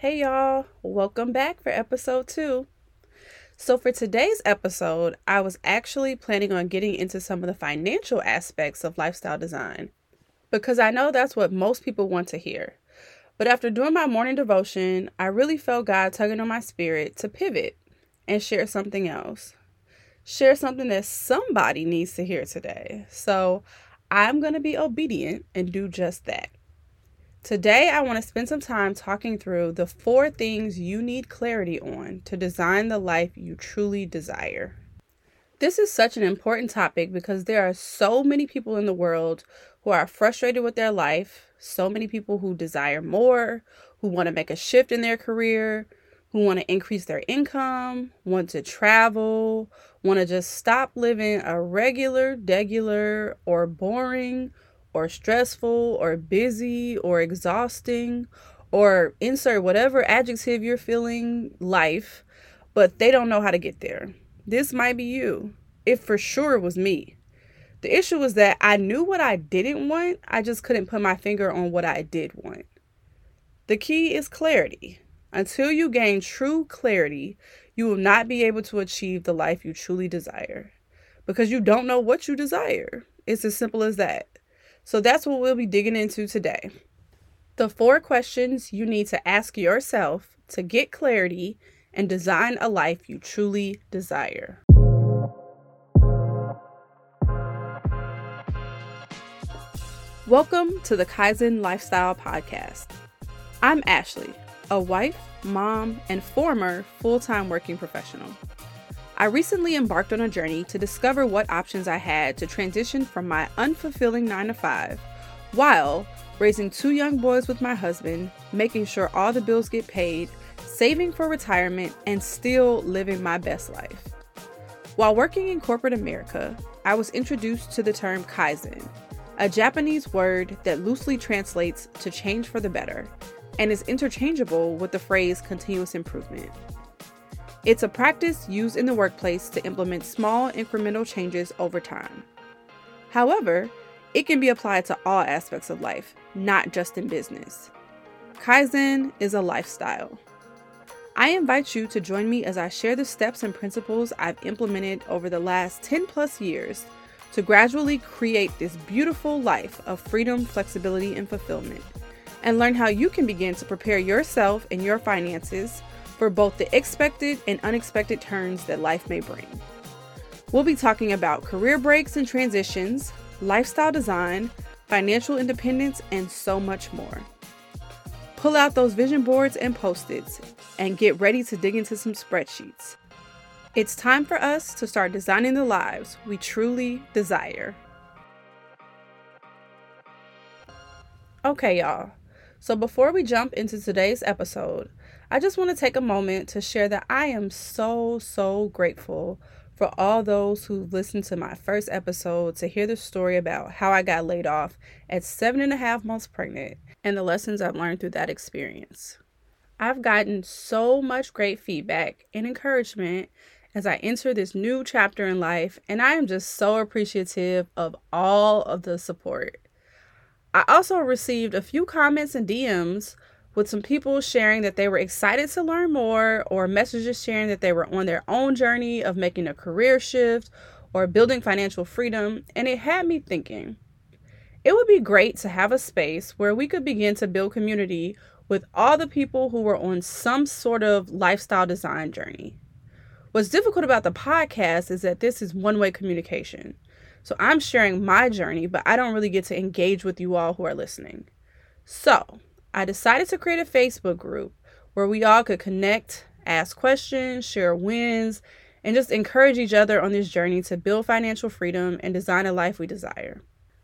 Hey y'all, welcome back for episode two. So, for today's episode, I was actually planning on getting into some of the financial aspects of lifestyle design because I know that's what most people want to hear. But after doing my morning devotion, I really felt God tugging on my spirit to pivot and share something else. Share something that somebody needs to hear today. So, I'm going to be obedient and do just that. Today, I want to spend some time talking through the four things you need clarity on to design the life you truly desire. This is such an important topic because there are so many people in the world who are frustrated with their life, so many people who desire more, who want to make a shift in their career, who want to increase their income, want to travel, want to just stop living a regular, degular, or boring or stressful or busy or exhausting or insert whatever adjective you're feeling life, but they don't know how to get there. This might be you. It for sure was me. The issue was that I knew what I didn't want, I just couldn't put my finger on what I did want. The key is clarity. Until you gain true clarity, you will not be able to achieve the life you truly desire because you don't know what you desire. It's as simple as that. So that's what we'll be digging into today. The four questions you need to ask yourself to get clarity and design a life you truly desire. Welcome to the Kaizen Lifestyle Podcast. I'm Ashley, a wife, mom, and former full time working professional. I recently embarked on a journey to discover what options I had to transition from my unfulfilling 9 to 5 while raising two young boys with my husband, making sure all the bills get paid, saving for retirement, and still living my best life. While working in corporate America, I was introduced to the term Kaizen, a Japanese word that loosely translates to change for the better and is interchangeable with the phrase continuous improvement. It's a practice used in the workplace to implement small incremental changes over time. However, it can be applied to all aspects of life, not just in business. Kaizen is a lifestyle. I invite you to join me as I share the steps and principles I've implemented over the last 10 plus years to gradually create this beautiful life of freedom, flexibility, and fulfillment, and learn how you can begin to prepare yourself and your finances for both the expected and unexpected turns that life may bring. We'll be talking about career breaks and transitions, lifestyle design, financial independence, and so much more. Pull out those vision boards and post its and get ready to dig into some spreadsheets. It's time for us to start designing the lives we truly desire. Okay, y'all. So before we jump into today's episode, I just want to take a moment to share that I am so, so grateful for all those who listened to my first episode to hear the story about how I got laid off at seven and a half months pregnant and the lessons I've learned through that experience. I've gotten so much great feedback and encouragement as I enter this new chapter in life, and I am just so appreciative of all of the support. I also received a few comments and DMs with some people sharing that they were excited to learn more, or messages sharing that they were on their own journey of making a career shift or building financial freedom. And it had me thinking it would be great to have a space where we could begin to build community with all the people who were on some sort of lifestyle design journey. What's difficult about the podcast is that this is one way communication. So I'm sharing my journey, but I don't really get to engage with you all who are listening. So, I decided to create a Facebook group where we all could connect, ask questions, share wins, and just encourage each other on this journey to build financial freedom and design a life we desire.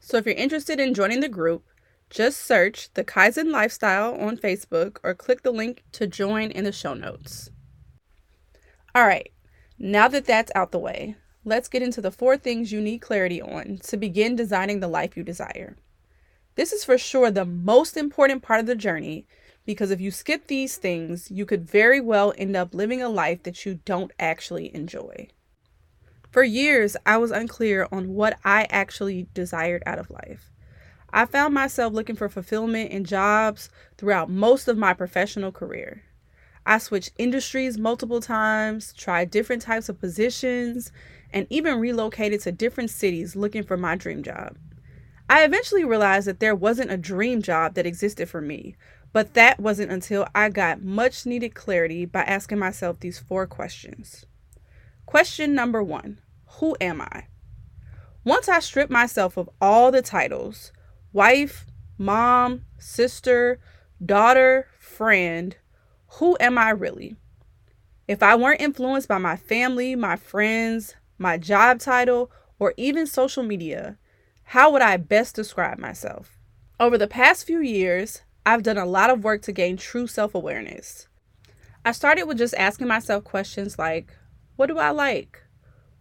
So if you're interested in joining the group, just search the Kaizen Lifestyle on Facebook or click the link to join in the show notes. All right, now that that's out the way, let's get into the four things you need clarity on to begin designing the life you desire. This is for sure the most important part of the journey because if you skip these things, you could very well end up living a life that you don't actually enjoy. For years, I was unclear on what I actually desired out of life. I found myself looking for fulfillment in jobs throughout most of my professional career. I switched industries multiple times, tried different types of positions, and even relocated to different cities looking for my dream job. I eventually realized that there wasn't a dream job that existed for me, but that wasn't until I got much needed clarity by asking myself these four questions. Question number one Who am I? Once I stripped myself of all the titles wife, mom, sister, daughter, friend who am I really? If I weren't influenced by my family, my friends, my job title, or even social media, how would I best describe myself? Over the past few years, I've done a lot of work to gain true self awareness. I started with just asking myself questions like What do I like?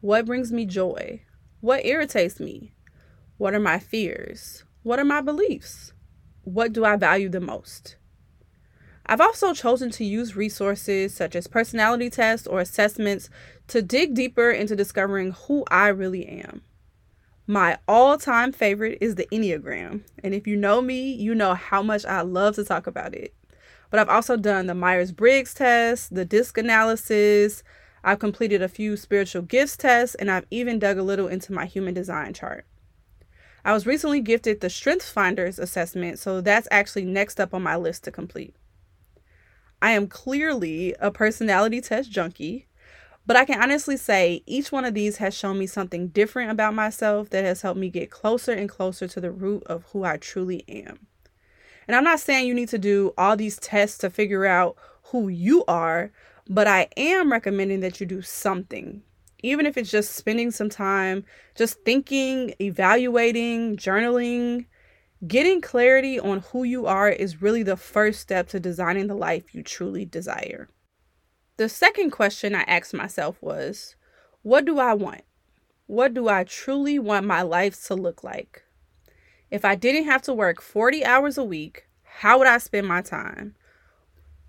What brings me joy? What irritates me? What are my fears? What are my beliefs? What do I value the most? I've also chosen to use resources such as personality tests or assessments to dig deeper into discovering who I really am. My all time favorite is the Enneagram. And if you know me, you know how much I love to talk about it. But I've also done the Myers Briggs test, the DISC analysis. I've completed a few spiritual gifts tests, and I've even dug a little into my human design chart. I was recently gifted the Strengths Finders assessment, so that's actually next up on my list to complete. I am clearly a personality test junkie. But I can honestly say each one of these has shown me something different about myself that has helped me get closer and closer to the root of who I truly am. And I'm not saying you need to do all these tests to figure out who you are, but I am recommending that you do something. Even if it's just spending some time just thinking, evaluating, journaling, getting clarity on who you are is really the first step to designing the life you truly desire. The second question I asked myself was what do I want? What do I truly want my life to look like? If I didn't have to work 40 hours a week, how would I spend my time?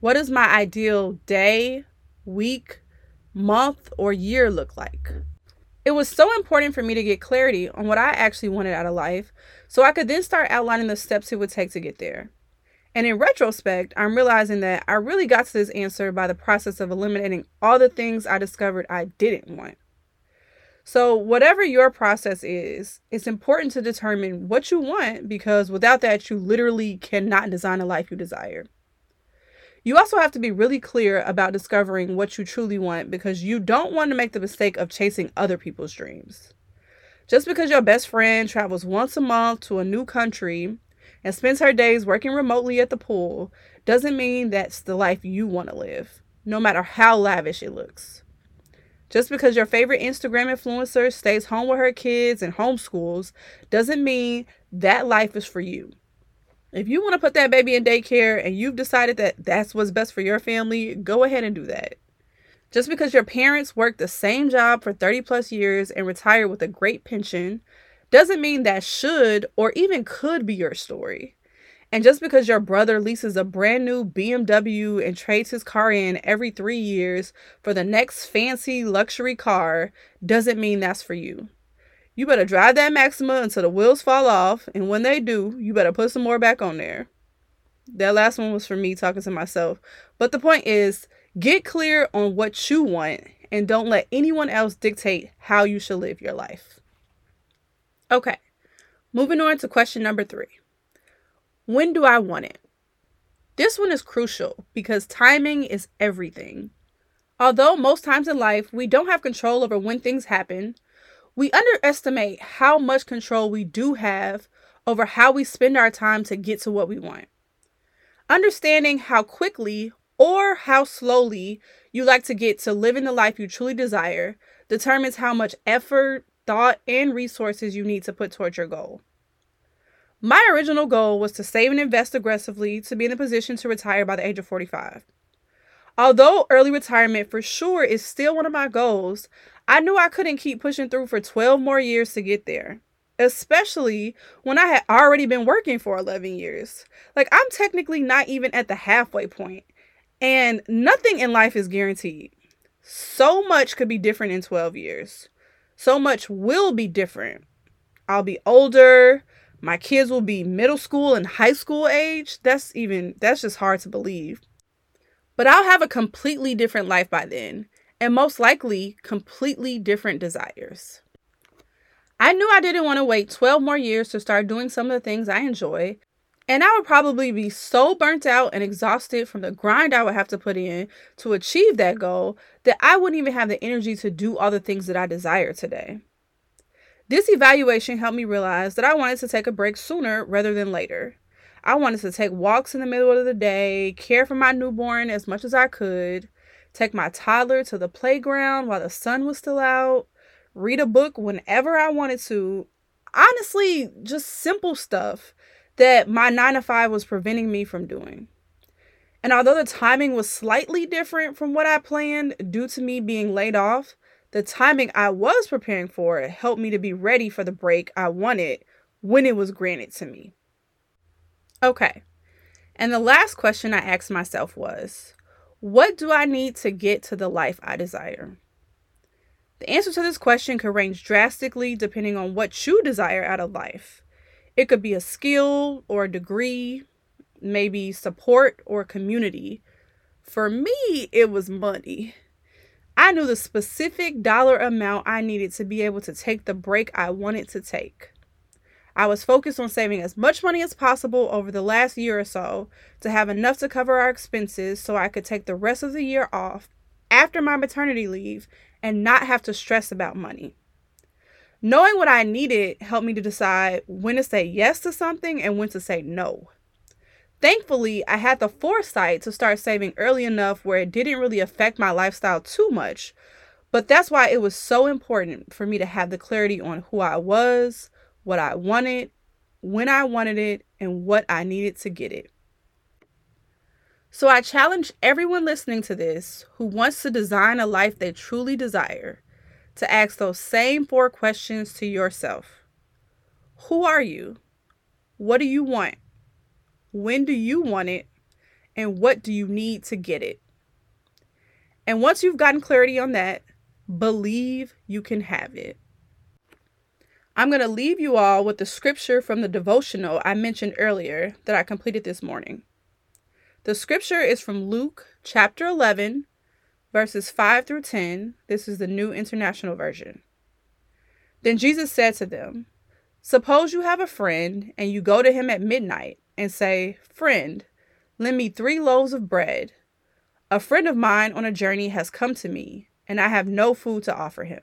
What does my ideal day, week, month, or year look like? It was so important for me to get clarity on what I actually wanted out of life so I could then start outlining the steps it would take to get there. And in retrospect, I'm realizing that I really got to this answer by the process of eliminating all the things I discovered I didn't want. So, whatever your process is, it's important to determine what you want because without that, you literally cannot design a life you desire. You also have to be really clear about discovering what you truly want because you don't want to make the mistake of chasing other people's dreams. Just because your best friend travels once a month to a new country and spends her days working remotely at the pool doesn't mean that's the life you want to live, no matter how lavish it looks. Just because your favorite Instagram influencer stays home with her kids and homeschools doesn't mean that life is for you. If you want to put that baby in daycare and you've decided that that's what's best for your family, go ahead and do that. Just because your parents worked the same job for 30 plus years and retired with a great pension doesn't mean that should or even could be your story. And just because your brother leases a brand new BMW and trades his car in every three years for the next fancy luxury car doesn't mean that's for you. You better drive that Maxima until the wheels fall off, and when they do, you better put some more back on there. That last one was for me talking to myself. But the point is get clear on what you want and don't let anyone else dictate how you should live your life. Okay, moving on to question number three When do I want it? This one is crucial because timing is everything. Although most times in life we don't have control over when things happen, we underestimate how much control we do have over how we spend our time to get to what we want. Understanding how quickly or how slowly you like to get to living the life you truly desire determines how much effort, thought, and resources you need to put towards your goal. My original goal was to save and invest aggressively to be in a position to retire by the age of 45. Although early retirement for sure is still one of my goals, I knew I couldn't keep pushing through for 12 more years to get there, especially when I had already been working for 11 years. Like, I'm technically not even at the halfway point, and nothing in life is guaranteed. So much could be different in 12 years so much will be different. I'll be older, my kids will be middle school and high school age. That's even, that's just hard to believe. But I'll have a completely different life by then, and most likely completely different desires. I knew I didn't want to wait 12 more years to start doing some of the things I enjoy, and I would probably be so burnt out and exhausted from the grind I would have to put in to achieve that goal that I wouldn't even have the energy to do all the things that I desire today. This evaluation helped me realize that I wanted to take a break sooner rather than later. I wanted to take walks in the middle of the day, care for my newborn as much as I could, take my toddler to the playground while the sun was still out, read a book whenever I wanted to. Honestly, just simple stuff that my nine to five was preventing me from doing. And although the timing was slightly different from what I planned due to me being laid off, the timing I was preparing for helped me to be ready for the break I wanted when it was granted to me. Okay, and the last question I asked myself was what do I need to get to the life I desire? The answer to this question could range drastically depending on what you desire out of life. It could be a skill or a degree, maybe support or community. For me, it was money. I knew the specific dollar amount I needed to be able to take the break I wanted to take. I was focused on saving as much money as possible over the last year or so to have enough to cover our expenses so I could take the rest of the year off after my maternity leave and not have to stress about money. Knowing what I needed helped me to decide when to say yes to something and when to say no. Thankfully, I had the foresight to start saving early enough where it didn't really affect my lifestyle too much. But that's why it was so important for me to have the clarity on who I was, what I wanted, when I wanted it, and what I needed to get it. So I challenge everyone listening to this who wants to design a life they truly desire to ask those same four questions to yourself Who are you? What do you want? When do you want it? And what do you need to get it? And once you've gotten clarity on that, believe you can have it. I'm going to leave you all with the scripture from the devotional I mentioned earlier that I completed this morning. The scripture is from Luke chapter 11, verses 5 through 10. This is the New International Version. Then Jesus said to them, Suppose you have a friend and you go to him at midnight and say, Friend, lend me three loaves of bread. A friend of mine on a journey has come to me, and I have no food to offer him.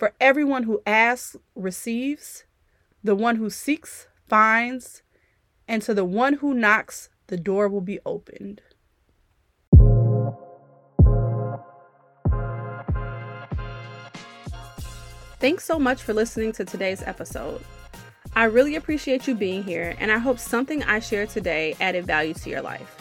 For everyone who asks receives, the one who seeks finds, and to the one who knocks the door will be opened. Thanks so much for listening to today's episode. I really appreciate you being here, and I hope something I shared today added value to your life.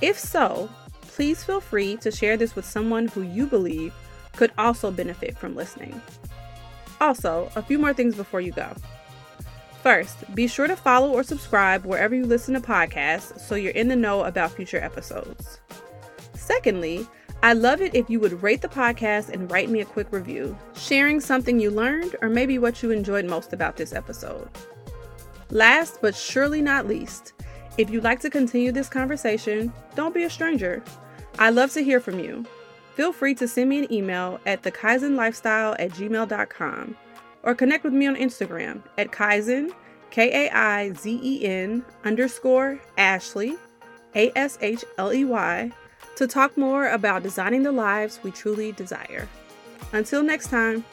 If so, please feel free to share this with someone who you believe could also benefit from listening. Also, a few more things before you go. First, be sure to follow or subscribe wherever you listen to podcasts so you're in the know about future episodes. Secondly, I love it if you would rate the podcast and write me a quick review, sharing something you learned or maybe what you enjoyed most about this episode. Last but surely not least, if you'd like to continue this conversation, don't be a stranger. I love to hear from you. Feel free to send me an email at thekaizenlifestyle at gmail.com or connect with me on Instagram at Kaizen, K A I Z E N underscore Ashley, A S H L E Y to talk more about designing the lives we truly desire. Until next time.